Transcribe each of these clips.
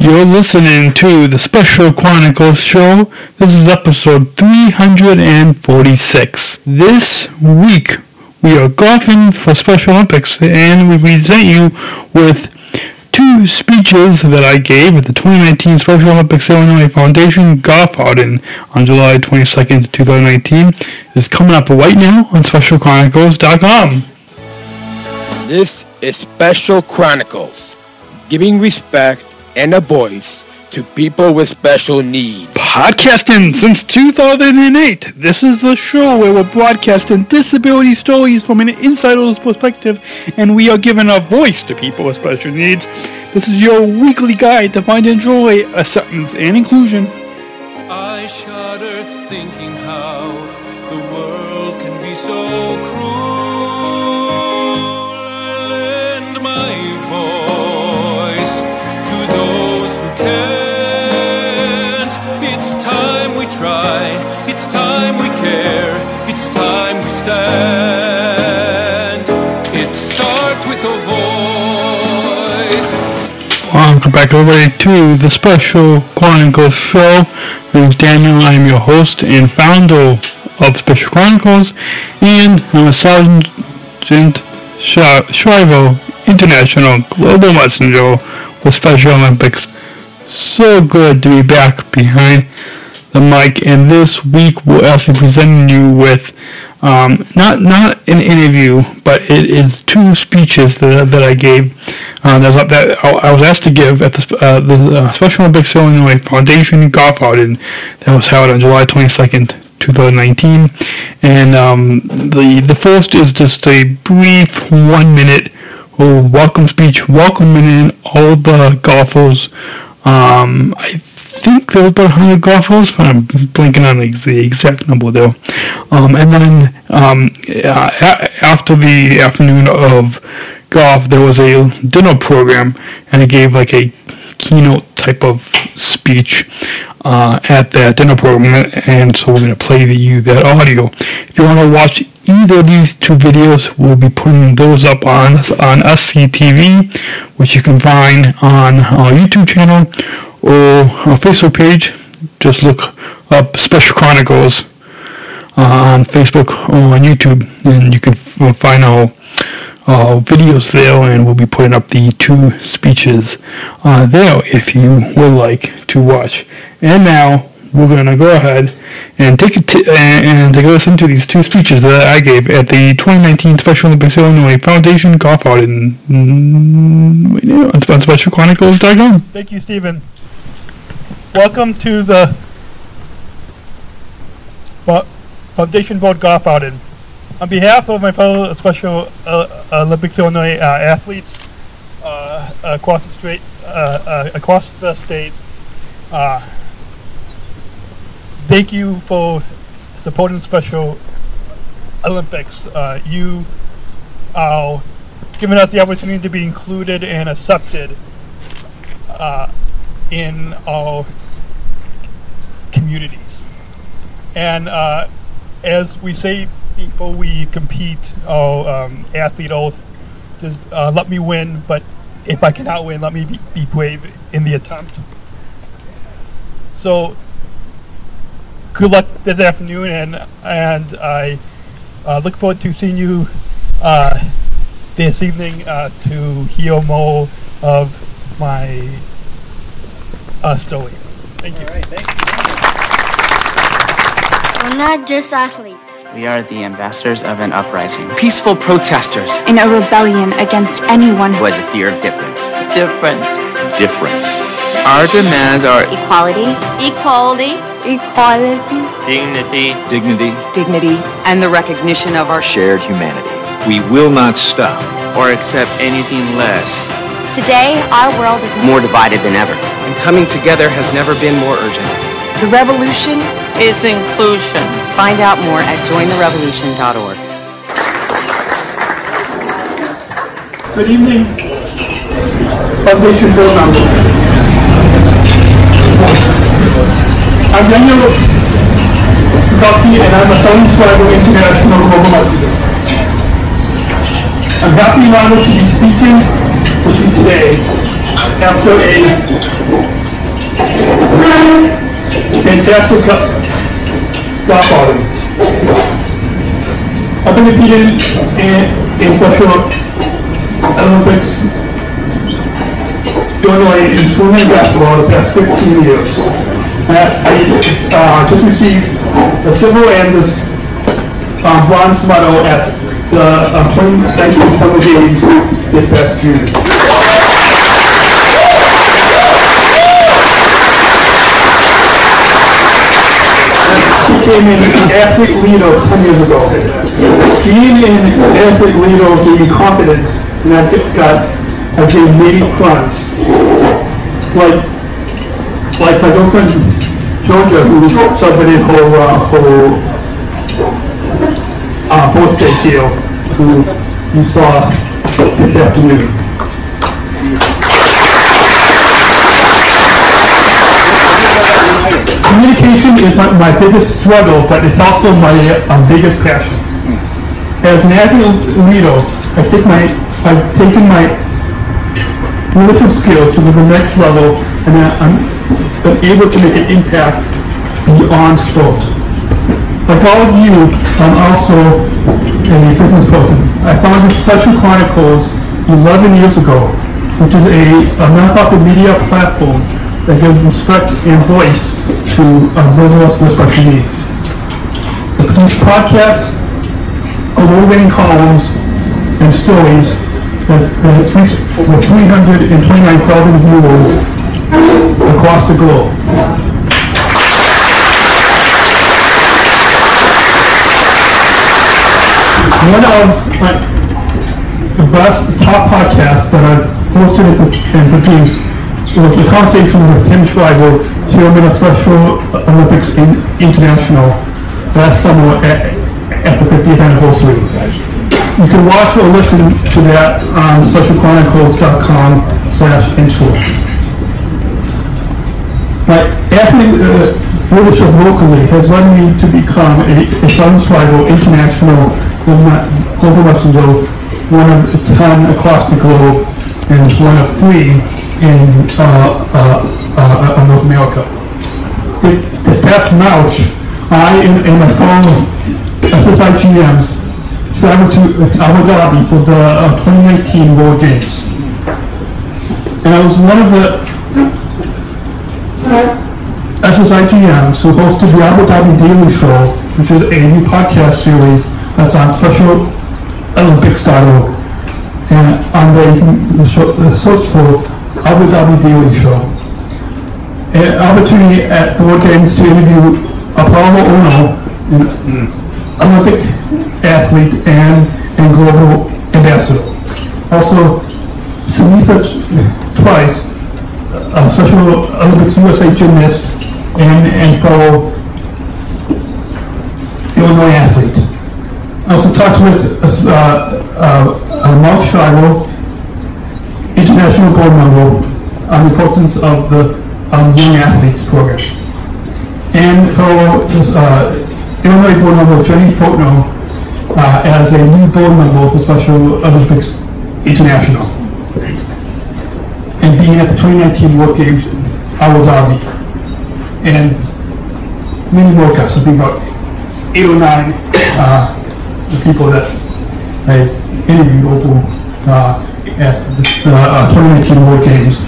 You're listening to the Special Chronicles show. This is episode 346. This week we are golfing for Special Olympics and we present you with two speeches that I gave at the 2019 Special Olympics Illinois Foundation Golf Outing on July 22nd, 2019. It's coming up right now on SpecialChronicles.com. This is Special Chronicles, giving respect and a voice to people with special needs. Podcasting since 2008. This is the show where we're broadcasting disability stories from an insider's perspective, and we are giving a voice to people with special needs. This is your weekly guide to find and enjoy acceptance and inclusion. I shudder thinking Welcome back, everybody, to the Special Chronicles show. My name is Daniel. I'm your host and founder of Special Chronicles, and I'm a Sargent Sh- International Global Messenger with Special Olympics. So good to be back behind the mic, and this week we're actually presenting you with um, not not an interview, but it is two speeches that, that I gave uh, that, that I was asked to give at the, uh, the uh, Special Olympics Illinois Foundation Golf Outing that was held on July 22nd, 2019. And um, the the first is just a brief one minute oh, welcome speech, welcoming in all the golfers. Um, I think there were about 100 golfers, but I'm blanking on the exact number there. Um, and then um, uh, after the afternoon of golf, there was a dinner program, and it gave like a keynote type of speech uh, at that dinner program, and so we're going to play you that audio. If you want to watch either of these two videos, we'll be putting those up on on SCTV, which you can find on our YouTube channel or our Facebook page. Just look up Special Chronicles uh, on Facebook or on YouTube, and you can find our uh, videos there, and we'll be putting up the two speeches uh, there if you would like to watch. And now we're gonna go ahead and take a t- and take a listen to these two speeches that I gave at the 2019 Special Olympics Illinois Foundation Golf Out in mm, on SpecialChronicles.com. Thank you, Stephen. Welcome to the Foundation Board Golf Outing. On behalf of my fellow Special uh, Olympics Illinois uh, athletes uh, across the state, uh, uh, across the state, uh, thank you for supporting Special Olympics. You are giving us the opportunity to be included and accepted in our communities. And as we say before we compete, our um, athlete oath is uh, let me win, but if I cannot win, let me be, be brave in the attempt. So, good luck this afternoon, and and I uh, look forward to seeing you uh, this evening uh, to hear more of my uh, story. Thank you. We're not just athletes. We are the ambassadors of an uprising. Peaceful protesters in a rebellion against anyone who has a fear of difference. difference. difference. Our demands are equality, Equality. equality, Dignity. Dignity, dignity, And the recognition of our shared humanity. We will not stop. or accept anything less. Today, our world is More divided than ever. and coming together has never been more urgent. The revolution is inclusion. Find out more at jointherevolution.org. Good evening, Foundation Board member. I'm Daniel Bukowski, and I'm a Sargent Shriver International Global Messenger. I'm happy and honored to be speaking with you today after a fantastic go- golf outing. I've been competing in, in Special Olympics, Illinois in swimming and basketball the past 15 years. And I uh, just received the silver and this um, bronze medal at the uh, 2019 Summer Games this past June. He came in athlete leader 10 years ago. Being in athlete leader gave me confidence and I got, I gained many friends. Like, like my girlfriend Georgia who submitted her, uh, her uh, birthday deal, who you saw this afternoon. Is my, my biggest struggle, but it's also my uh, biggest passion. As an athlete leader, I take my, I've taken my leadership skills to the next level, and I'm been able to make an impact beyond sport. Like all of you, I'm also a business person. I founded Special Chronicles 11 years ago, which is a, a nonprofit media platform that gives respect and voice to uh, those with special needs. I produce podcasts, award-winning columns, and stories that, has reached over 329,000 viewers across the globe. One of my, the best top podcasts that I've hosted and and produced was a conversation with Tim Shriver, chairman of Special Olympics in, International, last summer at, at the 50th anniversary. You can watch or listen to that on specialchronicles.com slash intro. My athlete uh, leadership locally has led me to become a, a Sargent Shriver International Global Messenger, one of 10 across the globe, and one of three in uh, uh, uh, North America. Th- This past March, I and, and my fellow SSI GMs traveled to Abu Dhabi for the uh, 2019 World Games. And I was one of the SSI GMs who hosted the Abu Dhabi Daily Show, which is a new podcast series that's on Special Olympics.org. And on there you can show- uh, search for Abu Dhabi Daily Show. An opportunity at the World Games to interview Apolo Ohno, an Olympic athlete and, and global ambassador. Also, Sunitha Twice, a Special Olympics USA gymnast and, and fellow Illinois athlete. I also talked with uh, uh, uh, Mark Shriver, international board member, on the importance of the um, young athletes program. And fellow uh, Illinois board member Jenny Fortno uh, as a new board member the Special Olympics International. And being at the 2019 World Games in Abu Dhabi. And many broadcasts, I think about eight or nine uh, people that I interviewed over uh, at the uh, 2019 World Games.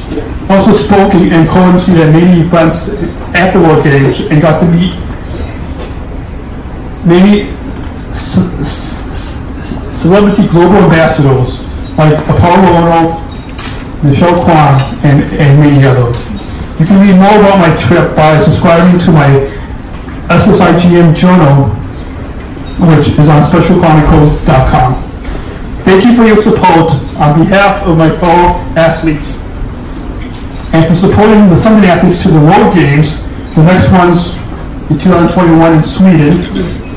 Also spoke and co-emceed at many events at the World Games and got to meet many c- c- celebrity global ambassadors like Apolo Ohno, Michelle Kwan, and, and many others. You can read more about my trip by subscribing to my SSIGM journal, which is on specialchronicles.com. Thank you for your support on behalf of my fellow athletes and for supporting the Sunday athletes to the World Games. The next one's in 2021 in Sweden,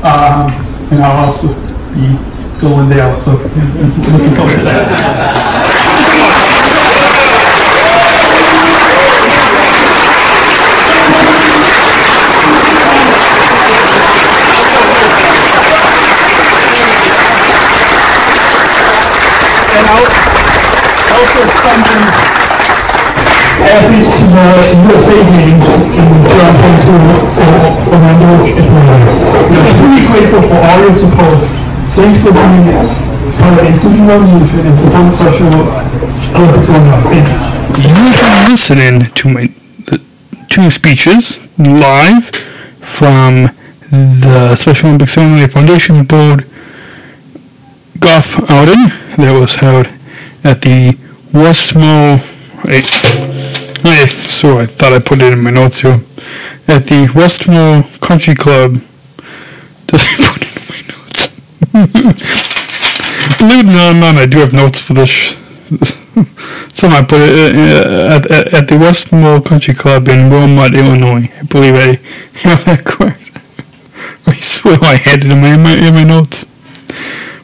um, and I'll also be going there, so looking forward to that. And I'll also funding athletes to the USA games in 2022 Orlando, Florida. We're truly grateful for all your support. Thanks for being of the Inclusion Revolution and support Special Olympics on Thank you. You've been listening to my uh, two speeches live from the Special Olympics Ceremony Foundation Board golf outing that was held at the Westmo. I, I, so I thought I put it in my notes here. At the Westmo Country Club. Did I put it in my notes? no, no, no, I do have notes for this. Some I put it uh, at, at, at the Westmo Country Club in Wilmette, Illinois. I believe I have that correct. I swear I had it in my, in my, in my notes.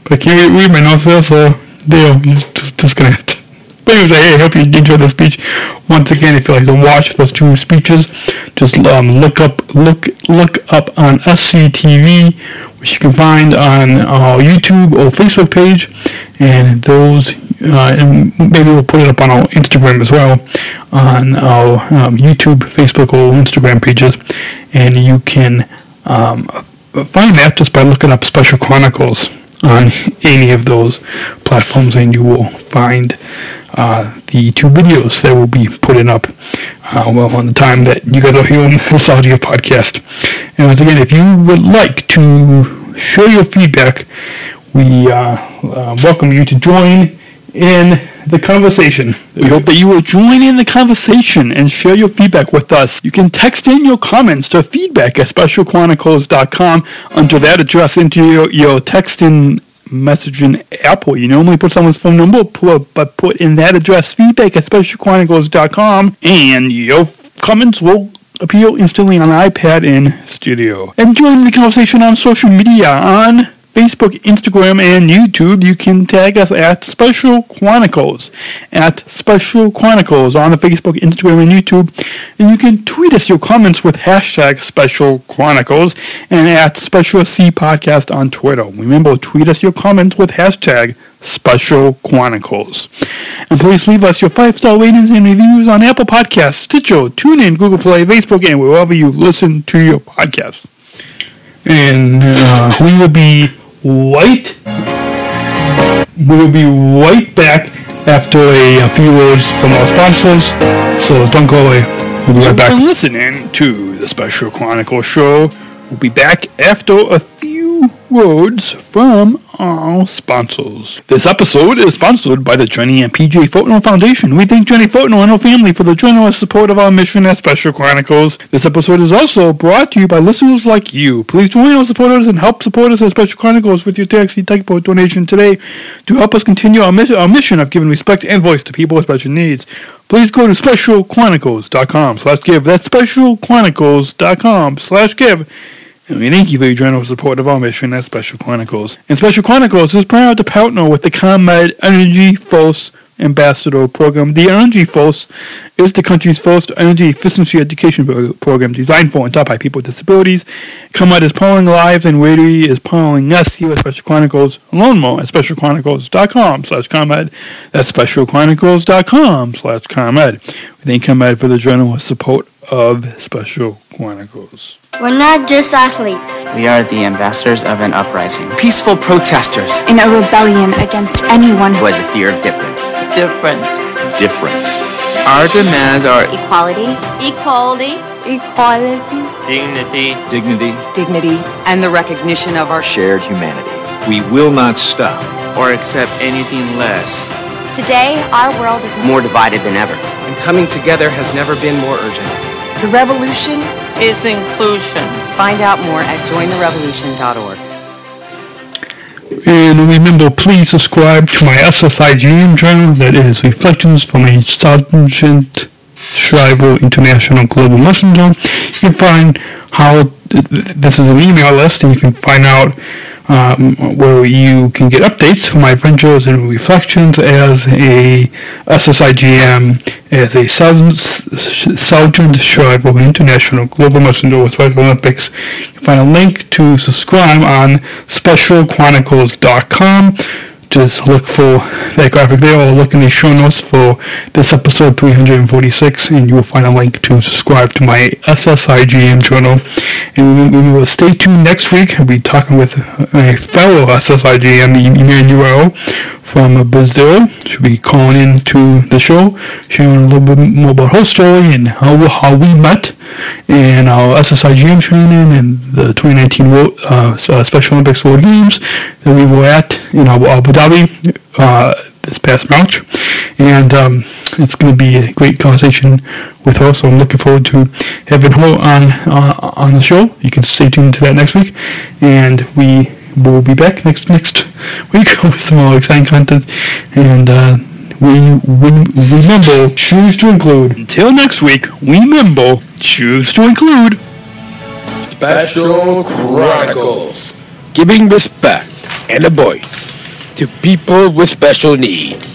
But I can't read my notes there, so Dale, you're just, just gonna have to. But I hope you enjoyed the speech. Once again, if you like to watch those two speeches, just um, look up look look up on SCTV, which you can find on our YouTube or Facebook page, and those uh, and maybe we'll put it up on our Instagram as well, on our um, YouTube, Facebook, or Instagram pages, and you can um, find that just by looking up Special Chronicles on any of those platforms, and you will find uh, the two videos that will be putting up uh, well on the time that you guys are hearing this audio podcast. And once again, if you would like to share your feedback, we uh, uh welcome you to join in the conversation. We hope that you will join in the conversation and share your feedback with us. You can text in your comments to feedback at specialchronicles.com. Under that address into your, your text in messaging app where you normally put someone's phone number, but put in that address feedback at specialchronicles.com and your comments will appear instantly on iPad in studio. And join the conversation on social media on Facebook, Instagram, and YouTube, you can tag us at Special Chronicles. At Special Chronicles on the Facebook, Instagram, and YouTube. And you can tweet us your comments with hashtag Special Chronicles and at Special C Podcast on Twitter. Remember, tweet us your comments with hashtag Special Chronicles. And please leave us your five star ratings and reviews on Apple Podcasts, Stitcher, TuneIn, Google Play, Facebook, and wherever you listen to your podcast. And uh, we will be White. We will be right back after a, a few words from our sponsors. So don't go away. We'll be right back. listening to the Special Chronicle Show. We'll be back after a few words from our sponsors. This episode is sponsored by the Jenny and PJ Fortnell Foundation. We thank Jenny Fortnell and her family for the generous support of our mission at Special Chronicles. This episode is also brought to you by listeners like you. Please join our supporters and help support us at Special Chronicles with your taxi typo donation today to help us continue our, miss- our mission of giving respect and voice to people with special needs. Please go to specialchronicles.com slash give. That's specialchronicles.com slash give and we thank you for your generous support of our mission at Special Chronicles. And Special Chronicles is proud to partner with the ComEd Energy Force Ambassador Program. The Energy Force is the country's first energy efficiency education program designed for and taught by people with disabilities. ComEd is powering lives and Radio is powering us here at Special Chronicles. Learn more at specialchronicles.com slash ComEd. That's specialchronicles.com slash ComEd. We thank ComEd for the generous support of Special Chronicles. We're not just athletes. We are the ambassadors of an uprising. Peaceful protesters. In a rebellion against anyone who has a fear of difference. Difference. Difference. Our demands are equality, equality, equality, dignity, dignity, dignity, and the recognition of our shared humanity. We will not stop or accept anything less. Today, our world is more divided than ever. And coming together has never been more urgent. The revolution is inclusion. Find out more at jointherevolution.org. And remember, please subscribe to my SSIGM journal that is Reflections from a Sargent Shriver International Global Messenger. You can find how this is an email list and you can find out um, where you can get updates from my adventures and reflections as a SSIGM, as a Sargent Shriver International Global Messenger with Special Olympics. You can find a link to subscribe on specialchronicles.com just look for that graphic there or look in the show notes for this episode 346 and you will find a link to subscribe to my SSIGM channel. And we, will stay tuned next week. I'll be talking with a fellow SSIGM, Emmanuel from Brazil. She'll be calling in to the show, sharing a little bit more about her story and how, how we met and our SSIGM training and the 2019 World, uh, Special Olympics World Games that we were at in Abu, Abu Dhabi uh, this past March. And um, it's going to be a great conversation with her, so I'm looking forward to having her on uh, on the show. You can stay tuned to that next week, and we will be back next next week with some more exciting content. And uh, we, we remember choose to include. Until next week, We remember choose to include. Special Chronicles, giving respect and a voice to people with special needs.